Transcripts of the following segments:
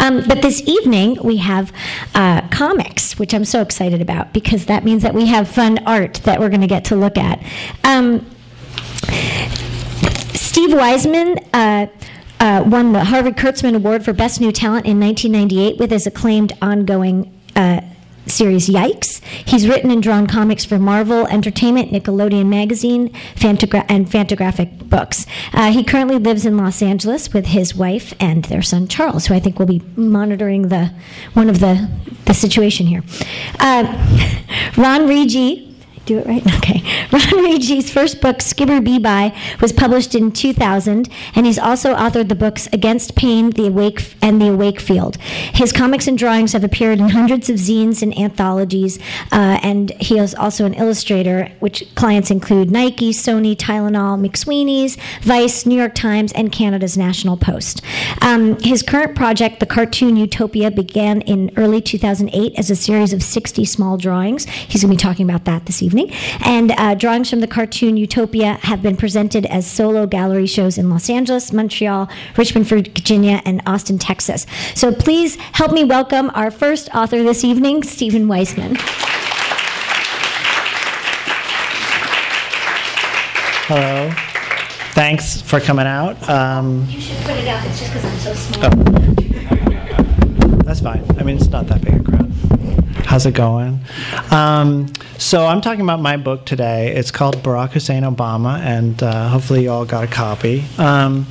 Um, but this evening we have uh, comics, which I'm so excited about because that means that we have fun art that we're going to get to look at. Um, Steve Weissman. Uh, uh, won the Harvey Kurtzman Award for Best New Talent in 1998 with his acclaimed ongoing uh, series Yikes. He's written and drawn comics for Marvel Entertainment, Nickelodeon Magazine, Fantagra- and Fantagraphic Books. Uh, he currently lives in Los Angeles with his wife and their son Charles, who I think will be monitoring the one of the the situation here. Uh, Ron Rigi do it right? Okay. Ron Regé's first book, Skibber Bee-Bye, was published in 2000, and he's also authored the books Against Pain, The Awake and The Awake Field. His comics and drawings have appeared in hundreds of zines and anthologies, uh, and he is also an illustrator, which clients include Nike, Sony, Tylenol, McSweeney's, Vice, New York Times, and Canada's National Post. Um, his current project, the cartoon Utopia, began in early 2008 as a series of 60 small drawings. He's going to be talking about that this evening. And uh, drawings from the cartoon Utopia have been presented as solo gallery shows in Los Angeles, Montreal, Richmond, Virginia, and Austin, Texas. So please help me welcome our first author this evening, Steven Weissman. Hello. Thanks for coming out. Um, You should put it out. It's just because I'm so small. Oh. that's fine. I mean, it's not that big a crowd. How's it going? Um, so I'm talking about my book today. It's called Barack Hussein Obama, and uh, hopefully you all got a copy. Um,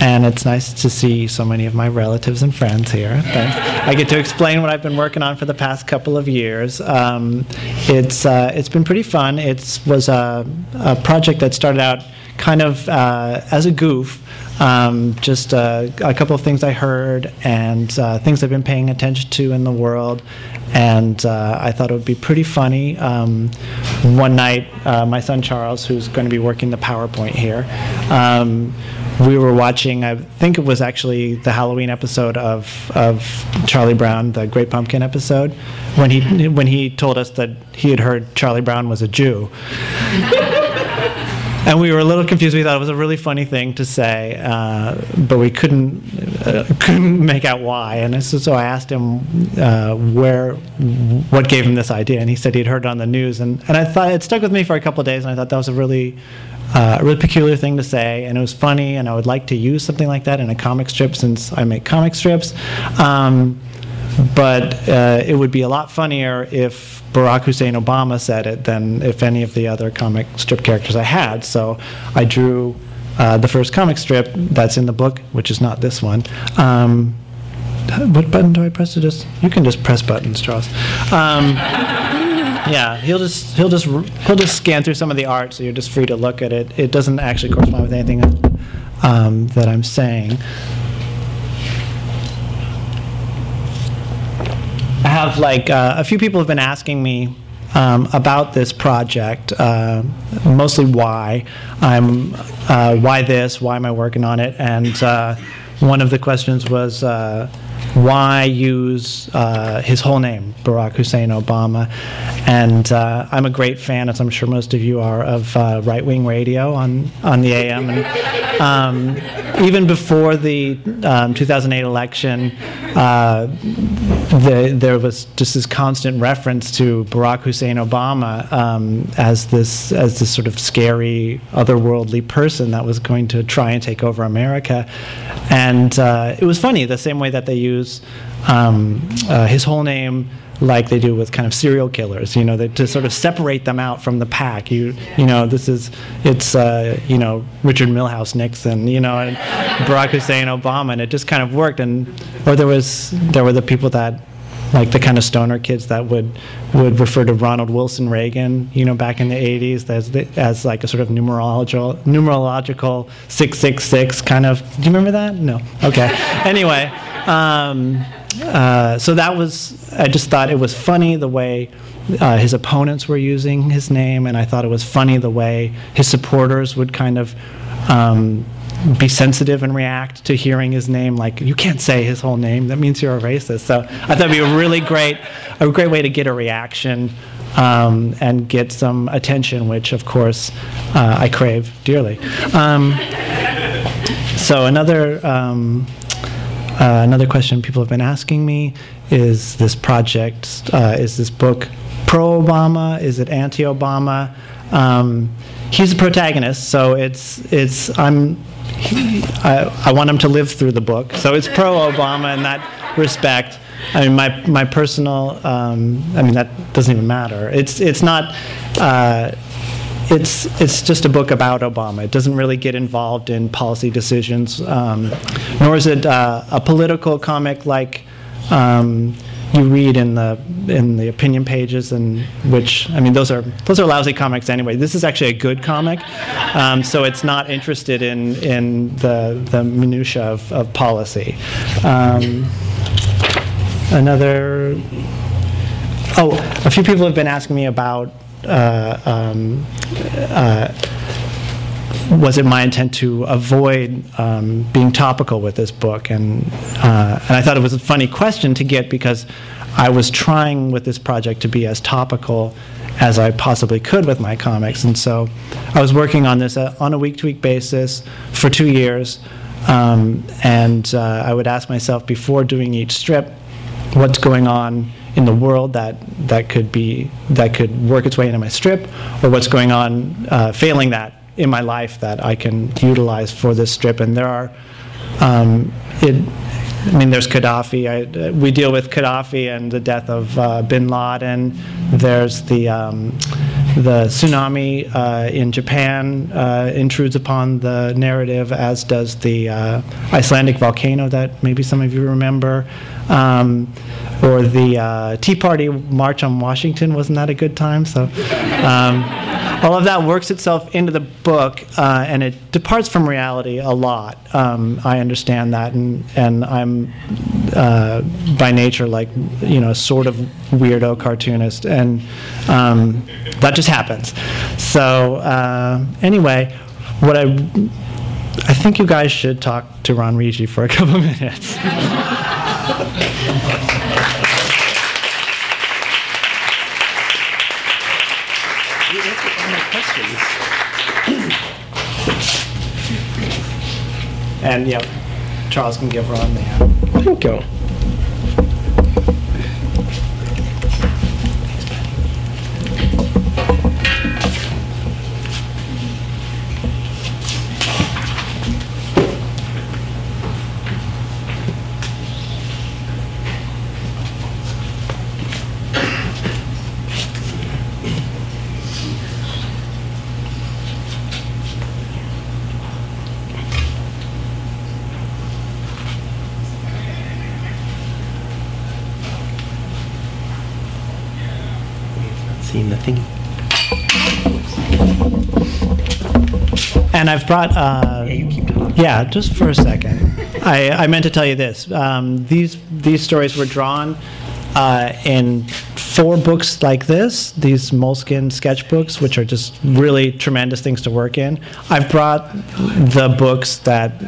and it's nice to see so many of my relatives and friends here. Thanks. I get to explain what I've been working on for the past couple of years. Um, it's uh, it's been pretty fun. It was a, a project that started out kind of uh, as a goof. Um, just uh, a couple of things I heard and uh, things I've been paying attention to in the world. And uh, I thought it would be pretty funny. Um, one night, uh, my son Charles, who's going to be working the PowerPoint here, um, we were watching, I think it was actually the Halloween episode of, of Charlie Brown, the Great Pumpkin episode, when he, when he told us that he had heard Charlie Brown was a Jew. and we were a little confused. We thought it was a really funny thing to say, uh, but we couldn't uh, couldn't make out why. And so, so I asked him uh, where what gave him this idea, and he said he'd heard it on the news. And, and I thought it stuck with me for a couple of days, and I thought that was a really uh, a really peculiar thing to say, and it was funny, and I would like to use something like that in a comic strip since I make comic strips. Um, but uh, it would be a lot funnier if Barack Hussein Obama said it than if any of the other comic strip characters I had. So I drew uh, the first comic strip that's in the book, which is not this one. Um, what button do I press to just? You can just press buttons, Charles. Um, yeah, he'll just he'll just he'll just scan through some of the art, so you're just free to look at it. It doesn't actually correspond with anything um, that I'm saying. Have like uh, a few people have been asking me um, about this project, uh, mostly why I'm, uh, why this, why am I working on it, and uh, one of the questions was uh, why use uh, his whole name, Barack Hussein Obama. And uh, I'm a great fan, as I'm sure most of you are, of uh, right wing radio on, on the AM. And um, even before the um, 2008 election, uh, the, there was just this constant reference to Barack Hussein Obama um, as this as this sort of scary, otherworldly person that was going to try and take over America. And uh, it was funny, the same way that they use um, uh, his whole name like they do with kind of serial killers, you know, to sort of separate them out from the pack. You, you know, this is, it's, uh, you know, Richard Milhous Nixon, you know, and Barack Hussein Obama, and it just kind of worked. And, or there was, there were the people that, like the kind of stoner kids that would would refer to Ronald Wilson Reagan, you know, back in the 80s as the, as like a sort of numerological numerological 666 kind of. Do you remember that? No. Okay. anyway, um, uh, so that was. I just thought it was funny the way. Uh, his opponents were using his name, and I thought it was funny the way his supporters would kind of um, be sensitive and react to hearing his name. Like you can't say his whole name; that means you're a racist. So I thought it'd be a really great, a great way to get a reaction um, and get some attention, which of course uh, I crave dearly. Um, so another. Um, uh, another question people have been asking me is this project, uh, is this book pro Obama? Is it anti Obama? Um, he's a protagonist, so it's, it's I'm, I, I want him to live through the book. So it's pro Obama in that respect. I mean, my, my personal, um, I mean, that doesn't even matter. It's, it's not, uh, it's it's just a book about Obama. It doesn't really get involved in policy decisions, um, nor is it uh, a political comic like um, you read in the in the opinion pages, and which I mean those are those are lousy comics anyway. This is actually a good comic, um, so it's not interested in in the the minutia of, of policy. Um, another. Oh, a few people have been asking me about uh, um, uh, was it my intent to avoid um, being topical with this book? And, uh, and I thought it was a funny question to get because I was trying with this project to be as topical as I possibly could with my comics. And so I was working on this uh, on a week to week basis for two years. Um, and uh, I would ask myself before doing each strip, what's going on in the world that that could be that could work its way into my strip, or what's going on uh, failing that in my life that I can utilize for this strip. And there are, um, it. I mean, there's Gaddafi. I, we deal with Gaddafi and the death of uh, Bin Laden. There's the um, the tsunami uh, in Japan uh, intrudes upon the narrative, as does the uh, Icelandic volcano that maybe some of you remember. Um, or the uh, Tea Party March on Washington. Wasn't that a good time? So, um, all of that works itself into the book, uh, and it departs from reality a lot. Um, I understand that, and and I'm uh, by nature like you know sort of weirdo cartoonist, and um, that just happens. So uh, anyway, what I I think you guys should talk to Ron Regé for a couple minutes. And yeah, Charles can give Ron the. Uh, Thank you. Seeing the thingy. And I've brought. Uh, Yeah, you keep talking. Yeah, just for a second. I, I meant to tell you this. Um, these these stories were drawn uh, in four books like this, these Moleskine sketchbooks, which are just really tremendous things to work in. I've brought the books that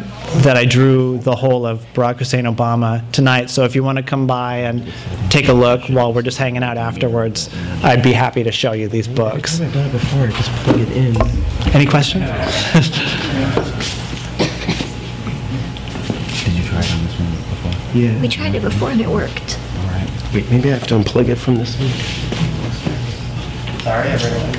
that I drew the whole of Barack Hussein Obama tonight. So if you want to come by and take a look while we're just hanging out afterwards, I'd be happy to show you these books. I've done it before. Just plug it in. Any questions? Did you try it on this one before? Yeah. We tried it before and it worked. All right. Wait, maybe I have to unplug it from this one. Sorry, everyone.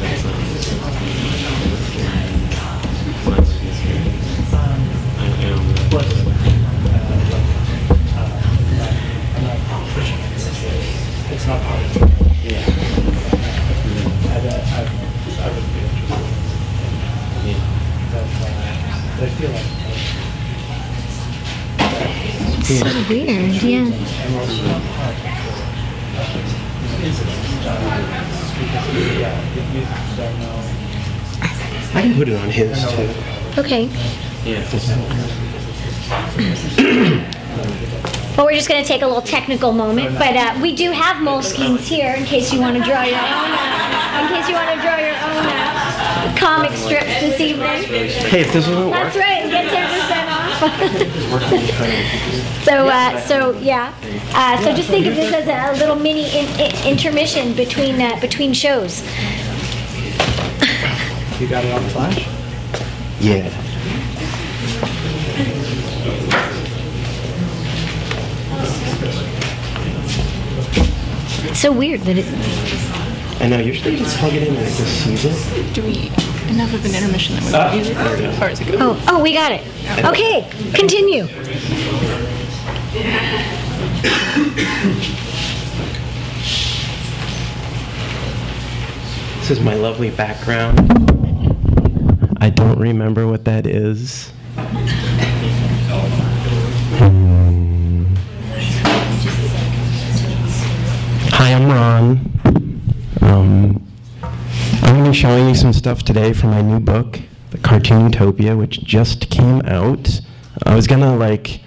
It's feel like So weird, yeah. I can put it on his too. Okay. Yeah. Well, we're just going to take a little technical moment, but uh, we do have moleskines here in case you want to draw your own. Uh, in case you want to draw your own uh, comic strips this evening. Hey, if this doesn't work. That's right. Get ten percent off. so, uh, so yeah. Uh, so just think of this as a little mini in, in, intermission between uh, between shows. You got it on the flash? Yeah. It's so weird that it. I know. Usually you just plug it in and it just sees it. Do we enough of an intermission that we can use it? Or is it good? Oh, oh, we got it. Okay, continue. This is my lovely background. I don't remember what that is. Hmm. Hi, I'm Ron. Um, showing you some stuff today from my new book, The Cartoon Utopia, which just came out. I was to like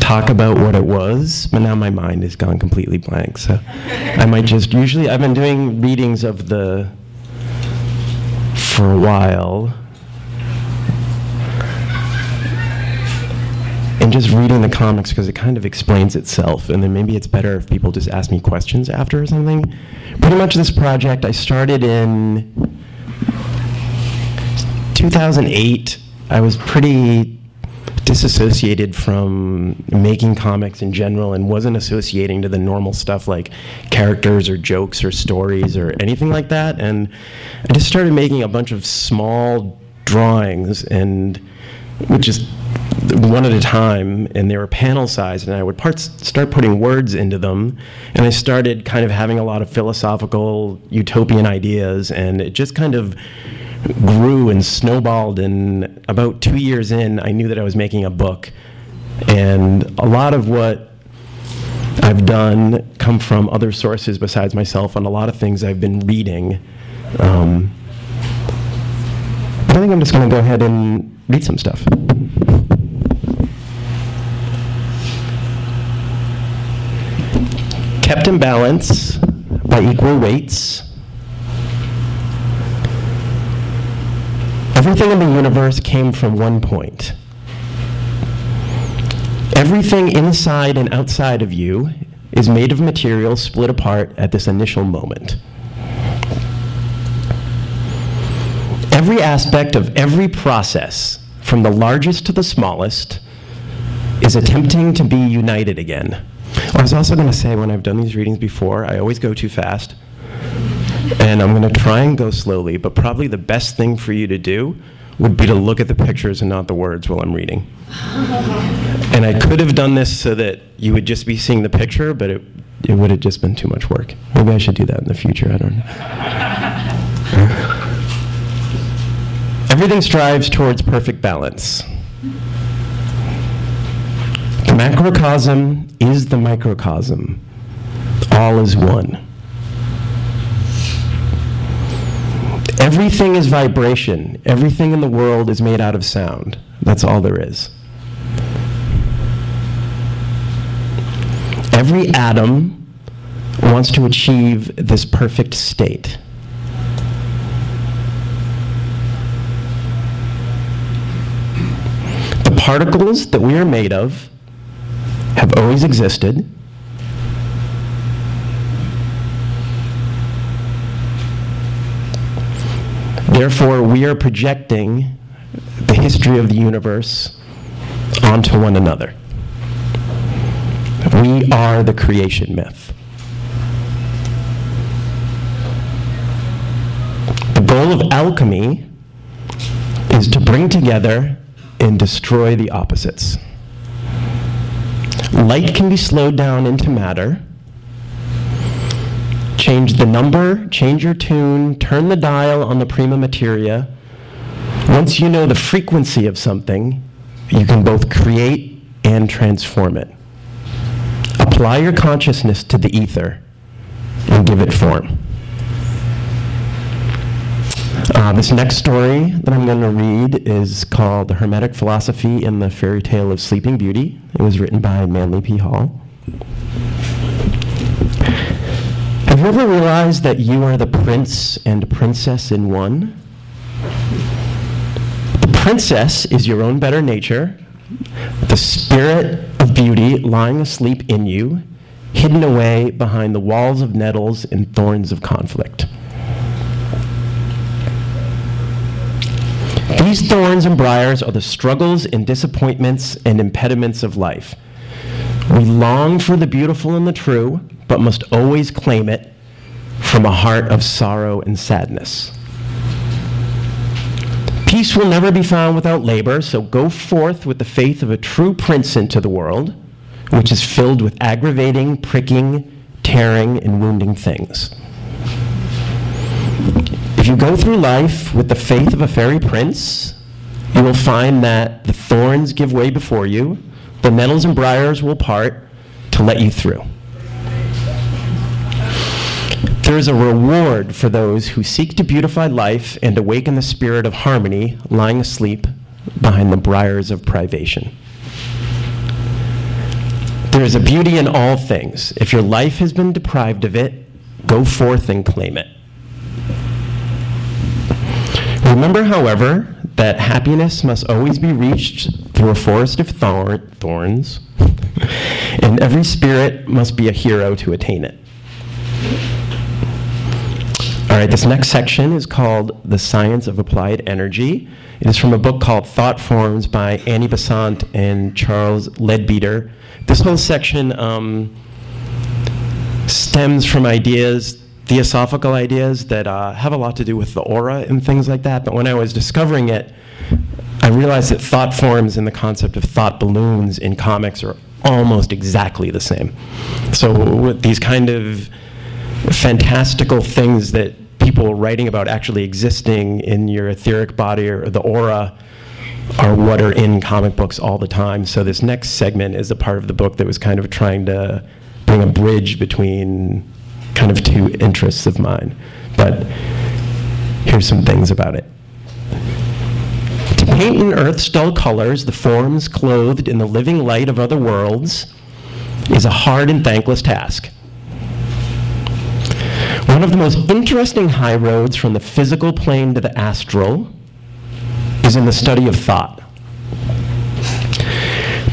talk about what it was, but now my mind has gone completely blank. So I might just usually I've been doing readings of the for a while. Just reading the comics because it kind of explains itself, and then maybe it's better if people just ask me questions after or something. Pretty much this project I started in 2008. I was pretty disassociated from making comics in general and wasn't associating to the normal stuff like characters or jokes or stories or anything like that. And I just started making a bunch of small drawings and which just one at a time and they were panel sized and i would start putting words into them and i started kind of having a lot of philosophical utopian ideas and it just kind of grew and snowballed and about two years in i knew that i was making a book and a lot of what i've done come from other sources besides myself and a lot of things i've been reading. Um, i think i'm just going to go ahead and read some stuff kept in balance by equal weights Everything in the universe came from one point. Everything inside and outside of you is made of material split apart at this initial moment. Every aspect of every process, from the largest to the smallest, is attempting to be united again. I was also going to say, when I've done these readings before, I always go too fast. And I'm going to try and go slowly, but probably the best thing for you to do would be to look at the pictures and not the words while I'm reading. And I could have done this so that you would just be seeing the picture, but it, it would have just been too much work. Maybe I should do that in the future. I don't know. Everything strives towards perfect balance. The macrocosm is the microcosm. All is one. Everything is vibration. Everything in the world is made out of sound. That's all there is. Every atom wants to achieve this perfect state. The particles that we are made of have always existed. Therefore, we are projecting the history of the universe onto one another. We are the creation myth. The goal of alchemy is to bring together and destroy the opposites. Light can be slowed down into matter. Change the number, change your tune, turn the dial on the prima materia. Once you know the frequency of something, you can both create and transform it. Apply your consciousness to the ether and give it form. Uh, this next story that I'm going to read is called The Hermetic Philosophy in the Fairy Tale of Sleeping Beauty. Was written by Manly P. Hall. Have you ever realized that you are the prince and princess in one? The princess is your own better nature, the spirit of beauty lying asleep in you, hidden away behind the walls of nettles and thorns of conflict. These thorns and briars are the struggles and disappointments and impediments of life. We long for the beautiful and the true, but must always claim it from a heart of sorrow and sadness. Peace will never be found without labor, so go forth with the faith of a true prince into the world, which is filled with aggravating, pricking, tearing, and wounding things. If you go through life with the faith of a fairy prince, you will find that the thorns give way before you, the nettles and briars will part to let you through. There is a reward for those who seek to beautify life and awaken the spirit of harmony lying asleep behind the briars of privation. There is a beauty in all things. If your life has been deprived of it, go forth and claim it. Remember, however, that happiness must always be reached through a forest of thorn, thorns, and every spirit must be a hero to attain it. All right, this next section is called The Science of Applied Energy. It is from a book called Thought Forms by Annie Besant and Charles Leadbeater. This whole section um, stems from ideas, theosophical ideas that uh, have a lot to do with the aura and things like that. But when I was discovering it, I realized that thought forms and the concept of thought balloons in comics are almost exactly the same. So with these kind of fantastical things that people writing about actually existing in your etheric body or the aura are what are in comic books all the time. So this next segment is a part of the book that was kind of trying to bring a bridge between kind of two interests of mine. But here's some things about it. To paint in earth's dull colors the forms clothed in the living light of other worlds is a hard and thankless task. One of the most interesting high roads from the physical plane to the astral is in the study of thought.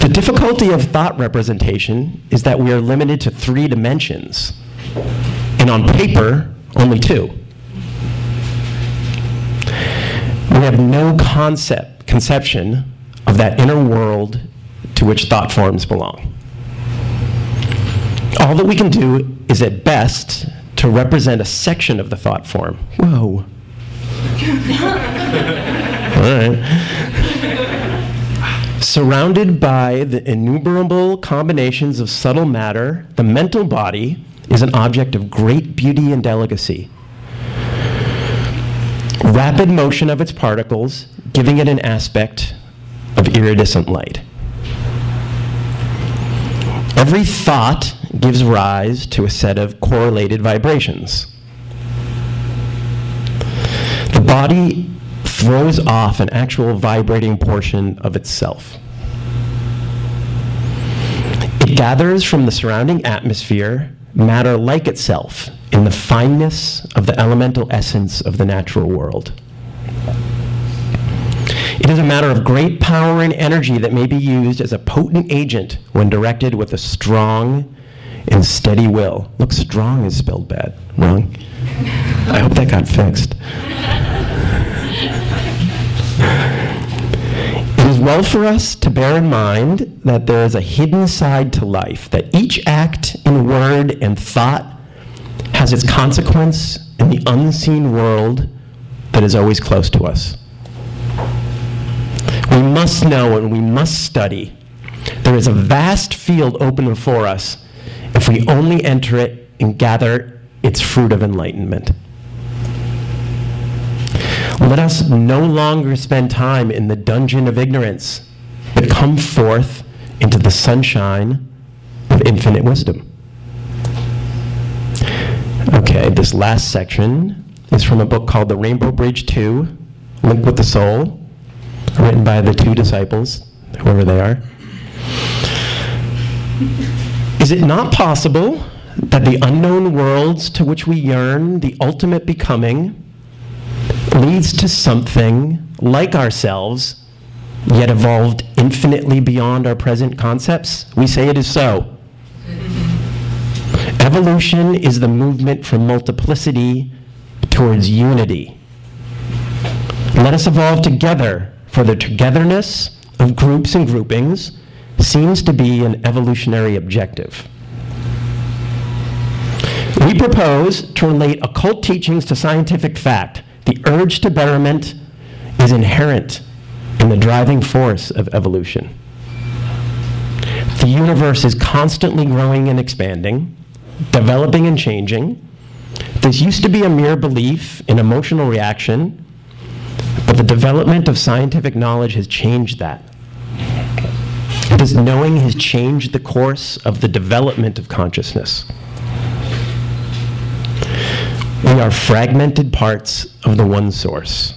The difficulty of thought representation is that we are limited to three dimensions, and on paper, only two. We have no concept, conception of that inner world to which thought forms belong. All that we can do is at best to represent a section of the thought form. Whoa. All right. Surrounded by the innumerable combinations of subtle matter, the mental body is an object of great beauty and delicacy. Rapid motion of its particles, giving it an aspect of iridescent light. Every thought gives rise to a set of correlated vibrations. The body throws off an actual vibrating portion of itself. It gathers from the surrounding atmosphere matter like itself in the fineness of the elemental essence of the natural world. It is a matter of great power and energy that may be used as a potent agent when directed with a strong and steady will. Look, strong is spelled bad. Wrong. I hope that got fixed. Well for us to bear in mind that there is a hidden side to life, that each act in word and thought has its consequence in the unseen world that is always close to us. We must know and we must study. There is a vast field open before us if we only enter it and gather its fruit of enlightenment. Let us no longer spend time in the dungeon of ignorance, but come forth into the sunshine of infinite wisdom. Okay, this last section is from a book called The Rainbow Bridge 2 Link with the Soul, written by the two disciples, whoever they are. Is it not possible that the unknown worlds to which we yearn, the ultimate becoming, leads to something like ourselves, yet evolved infinitely beyond our present concepts? We say it is so. Evolution is the movement from multiplicity towards unity. Let us evolve together, for the togetherness of groups and groupings seems to be an evolutionary objective. We propose to relate occult teachings to scientific fact. The urge to betterment is inherent in the driving force of evolution. The universe is constantly growing and expanding, developing and changing. This used to be a mere belief in emotional reaction, but the development of scientific knowledge has changed that. This knowing has changed the course of the development of consciousness. We are fragmented parts of the one source.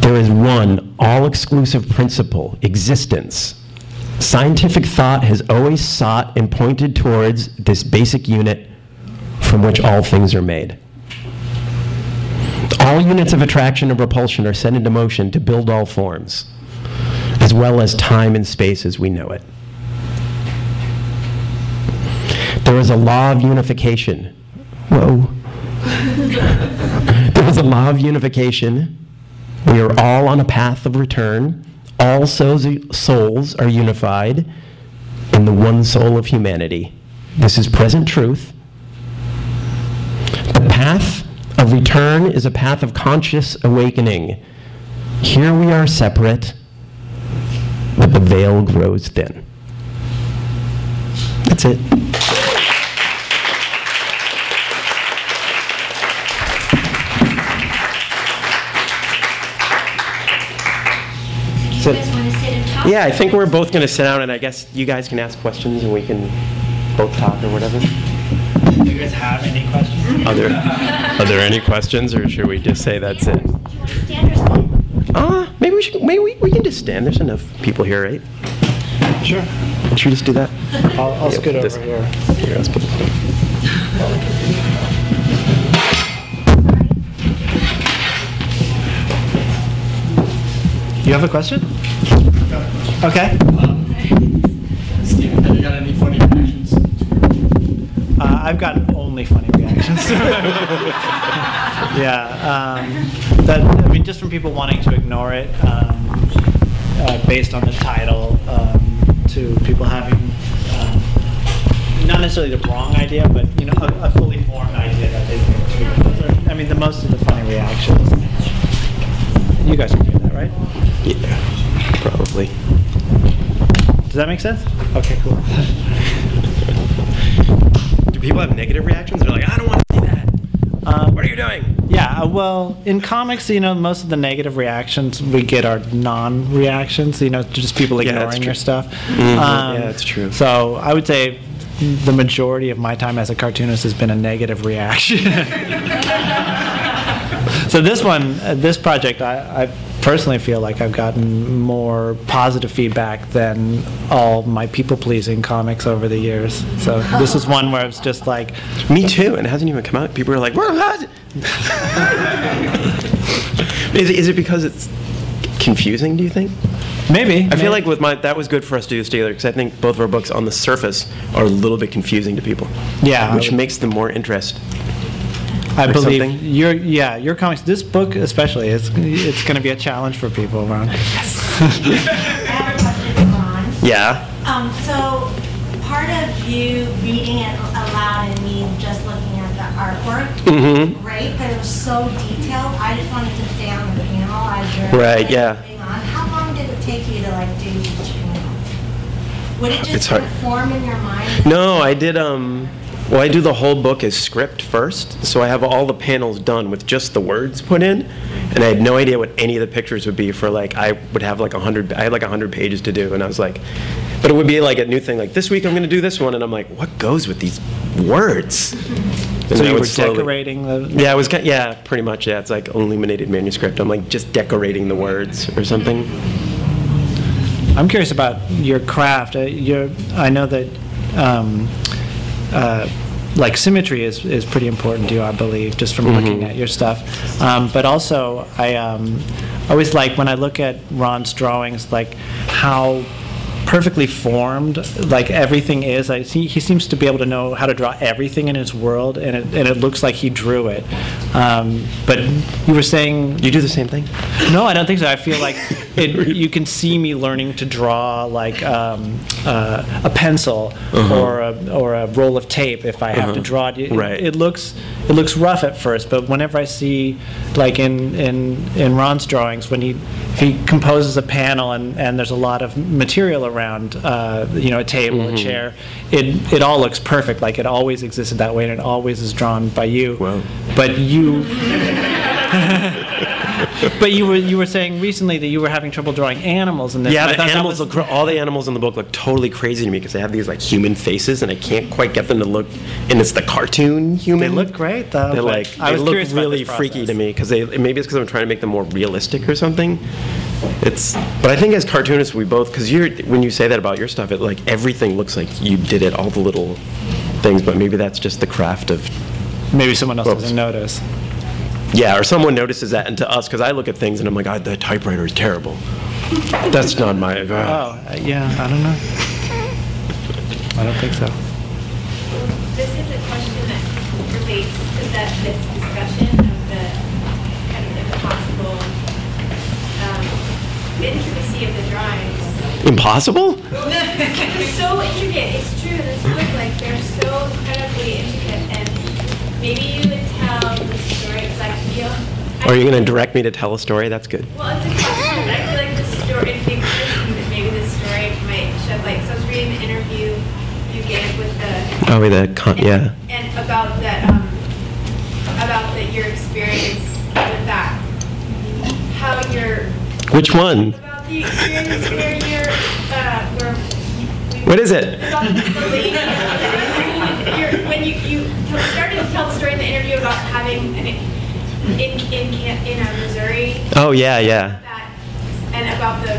There is one all exclusive principle, existence. Scientific thought has always sought and pointed towards this basic unit from which all things are made. All units of attraction and repulsion are set into motion to build all forms, as well as time and space as we know it. There is a law of unification. Whoa. there is a law of unification. We are all on a path of return. All souls, are unified in the one soul of humanity. This is present truth. The path of return is a path of conscious awakening. Here we are separate, but the veil grows thin. That's it. Sit. Yeah, I think we're both going to sit down, and I guess you guys can ask questions, and we can both talk or whatever. Do you guys have any questions? Are there, are there any questions, or should we just say that's it? Uh, maybe we should. Maybe we, we can just stand. There's enough people here, right? Sure. Should we just do that? I'll, I'll Yeah, scoot put over this- here. Here, let's put this. You have a question? Okay. Steven, have you got any funny reactions? Uh, I've got only funny reactions. yeah. Um, that, I mean, just from people wanting to ignore it um, uh, based on the title um, to people having um, not necessarily the wrong idea, but you know, a, a fully formed idea that they think. Are, I mean, the most of the funny reactions. You guys can hear that, right? Yeah, probably. Does that make sense? Okay, cool. Do people have negative reactions? They're like, I don't want to see that. Um, What are you doing? Yeah, uh, well, in comics, you know, most of the negative reactions we get are non-reactions. You know, just people Yeah, that's ignoring true. your stuff. Mhm, yeah, that's true. So I would say the majority of my time as a cartoonist has been a negative reaction. so this one, uh, this project, I, I personally feel like I've gotten more positive feedback than all my people-pleasing comics over the years. So this is one where it's just like, Me too, and it hasn't even come out. People are like, "We're not." is, it, is it because it's confusing? Do you think? maybe. I feel like with my that was good for us to do Steeler because I think both of our books on the surface are a little bit confusing to people. Yeah, which makes them more interest. I or believe something? your yeah your comics. This book especially, is it's going to be a challenge for people, Ron. I have a question for Ron. Yeah. Um, so part of you reading it aloud and me just looking at the artwork, Mm-hmm. great, but it was so detailed. I just wanted to stay on the panel as you're Right, like, yeah. putting on. How long did it take you to like do each panel? Would it It's hard. kind form in your mind? No, I did. Um, well, I do the whole book as script first, so I have all the panels done with just the words put in, and I had no idea what any of the pictures would be for. Like, I would have like a hundred. I had like a hundred pages to do, and I was like, but it would be like a new thing. Like this week, I'm going to do this one, and I'm like, what goes with these words? And So you were slowly- decorating the. Yeah, it was. Yeah, pretty much. Yeah, it's like illuminated manuscript. I'm like just decorating the words or something. I'm curious about your craft. Uh, your, I know that, um, uh, like symmetry is, is pretty important to you, I believe, just from looking at your stuff. Um, but also, I um, always like when I look at Ron's drawings, like how perfectly formed like everything is. I see he seems to be able to know how to draw everything in his world, and it, and it looks like he drew it. Um, but you were saying You do the same thing. no, I don't think so. I feel like it, you can see me learning to draw like um, uh, a pencil or a, or a roll of tape if I have to draw it. It, Right. it looks it looks rough at first, but whenever I see like in in in Ron's drawings when he he composes a panel and, and there's a lot of material around, uh, you know, a table, a chair, it it all looks perfect. Like it always existed that way, and it always is drawn by you. Wow. But you. But you were you were saying recently that you were having trouble drawing animals and this. Yeah, the animals was- look, all the animals in the book look totally crazy to me because they have these like human faces, and I can't quite get them to look. And it's the cartoon human. They look great though. They're like I they was look really freaky to me because they maybe it's because I'm trying to make them more realistic or something. It's but I think as cartoonists we both because you're when you say that about your stuff it like everything looks like you did it all the little things but maybe that's just the craft of Maybe someone else Whoops. doesn't notice. yeah or someone notices that and to us because I look at things and I'm like oh, the typewriter is terrible. That's not my. Oh, uh, yeah, I don't know. I don't think so. This is a question that relates to that, this discussion intricacy of the drawings. Impossible? They're so intricate, it's true, this book, like, they're so incredibly intricate, and maybe you would tell the story, because I feel. I Are you going to direct me to tell a story? That's good. Well, it's a question, I feel like the story, it to that maybe the story might shed light, so I was reading the interview you gave with the Oh, the con- yeah. And about that, um, about the, your experience with that. How your, Which one? about the experience where you're, uh, where. one? What is it? About the lady, you're- when you, you started to tell the story in the interview about having an, in, in, in uh, Missouri, Oh yeah, yeah. that, and about the,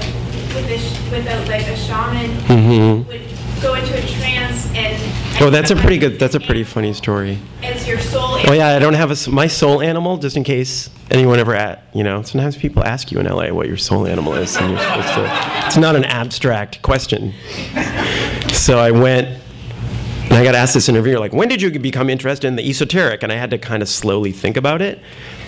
with the, with the, like a shaman Mhm. would go into a trance and. Oh, that's a pretty good. That's a pretty funny story. As your soul. Oh yeah, I don't have a s my soul animal just in case anyone ever at you know. Sometimes people ask you in LA what your soul animal is, and you're supposed to. It's not an abstract question. So I went. And I got asked this interview, like, when did you become interested in the esoteric? And I had to kind of slowly think about it.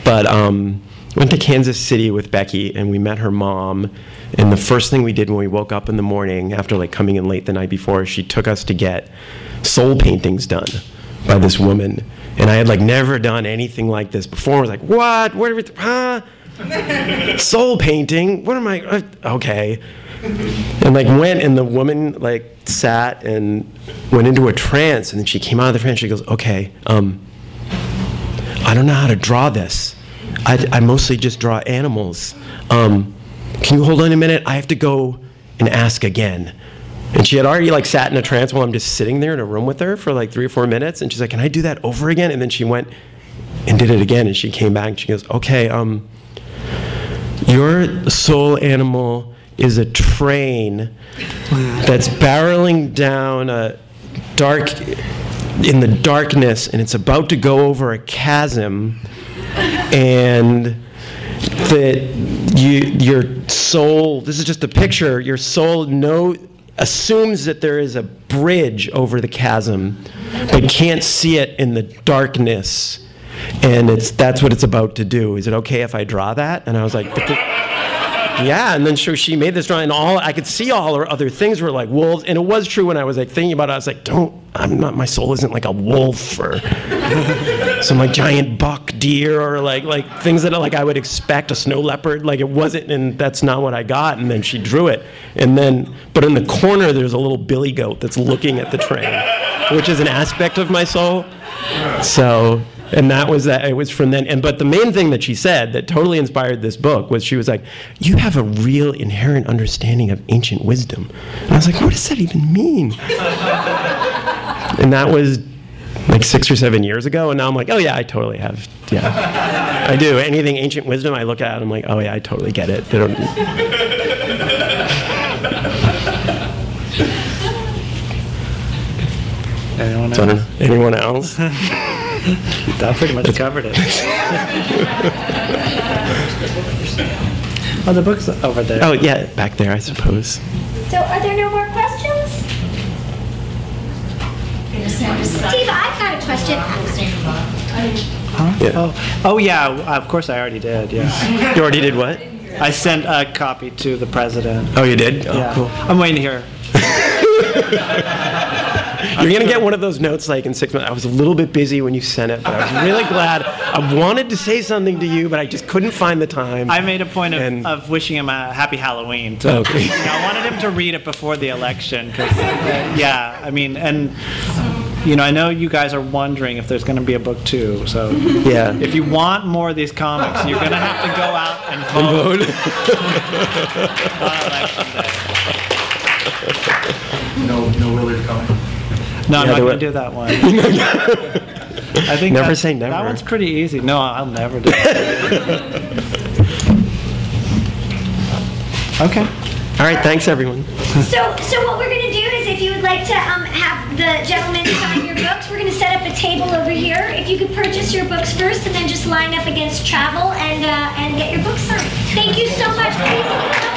But um, went to Kansas City with Becky, and we met her mom. And the first thing we did when we woke up in the morning, after like coming in late the night before, she took us to get soul paintings done by this woman. And I had like never done anything like this before. I was like, what? What? Are huh? soul painting? What am I? uh, Okay. And like went, and the woman like sat and went into a trance, and then she came out of the trance. She goes, "Okay, um, I don't know how to draw this. I, I mostly just draw animals. Um, can you hold on a minute? I have to go and ask again." And she had already like sat in a trance while I'm just sitting there in a room with her for like three or four minutes. And she's like, "Can I do that over again?" And then she went and did it again. And she came back and she goes, "Okay, um, your soul animal is a train that's barreling down a dark in the darkness, and it's about to go over a chasm, and that you your soul. This is just a picture. Your soul know assumes that there is a bridge over the chasm, but can't see it in the darkness. And it's that's what it's about to do. Is it okay if I draw that? And I was like, yeah. And then so she made this drawing, and all I could see all her other things were like wolves. And it was true when I was like thinking about it. I was like, don't. I'm not. My soul isn't like a wolf or some like giant buck deer or like like things that like I would expect a snow leopard. Like it wasn't, and that's not what I got. And then she drew it, and then but in the corner there's a little billy goat that's looking at the train, which is an aspect of my soul. So. And that was that. It was from then. And but the main thing that she said that totally inspired this book was she was like, "You have a real inherent understanding of ancient wisdom." And I was like, "What does that even mean?" and that was like six or seven years ago. And now I'm like, "Oh yeah, I totally have. Yeah, I do. Anything ancient wisdom, I look at, I'm like, oh yeah, I totally get it. They don't, Anyone so don't else? Anyone else? that pretty much covered it. oh, the book's over there. Oh yeah, back there, I suppose. So are there no more questions? Steve, I've got a question. Huh? Yeah. Oh, oh yeah. Of course, I already did. Yeah. You already did what? I sent a copy to the president. Oh, you did? Oh, yeah. cool. I'm waiting here. You're gonna get one of those notes like in six months. I was a little bit busy when you sent it, but I was really glad. I wanted to say something to you, but I just couldn't find the time. I made a point of, And- of wishing him a happy Halloween. To, Okay. you know, I wanted him to read it before the election because, yeah, I mean, and you know, I know you guys are wondering if there's going to be a book two. So, Yeah. if you want more of these comics, you're going to have to go out and vote. on election day. No, no Willard coming. No, I'm Yeah, not there going to do that one. I think Never that- say never. That one's pretty easy. No, I'll never do it. okay. All right, thanks everyone. So, so what we're gonna do is if you would like to um, have the gentlemen sign your books, we're gonna set up a table over here. If you could purchase your books first and then just line up against travel and, uh, and get your books signed. Thank you so much. Please.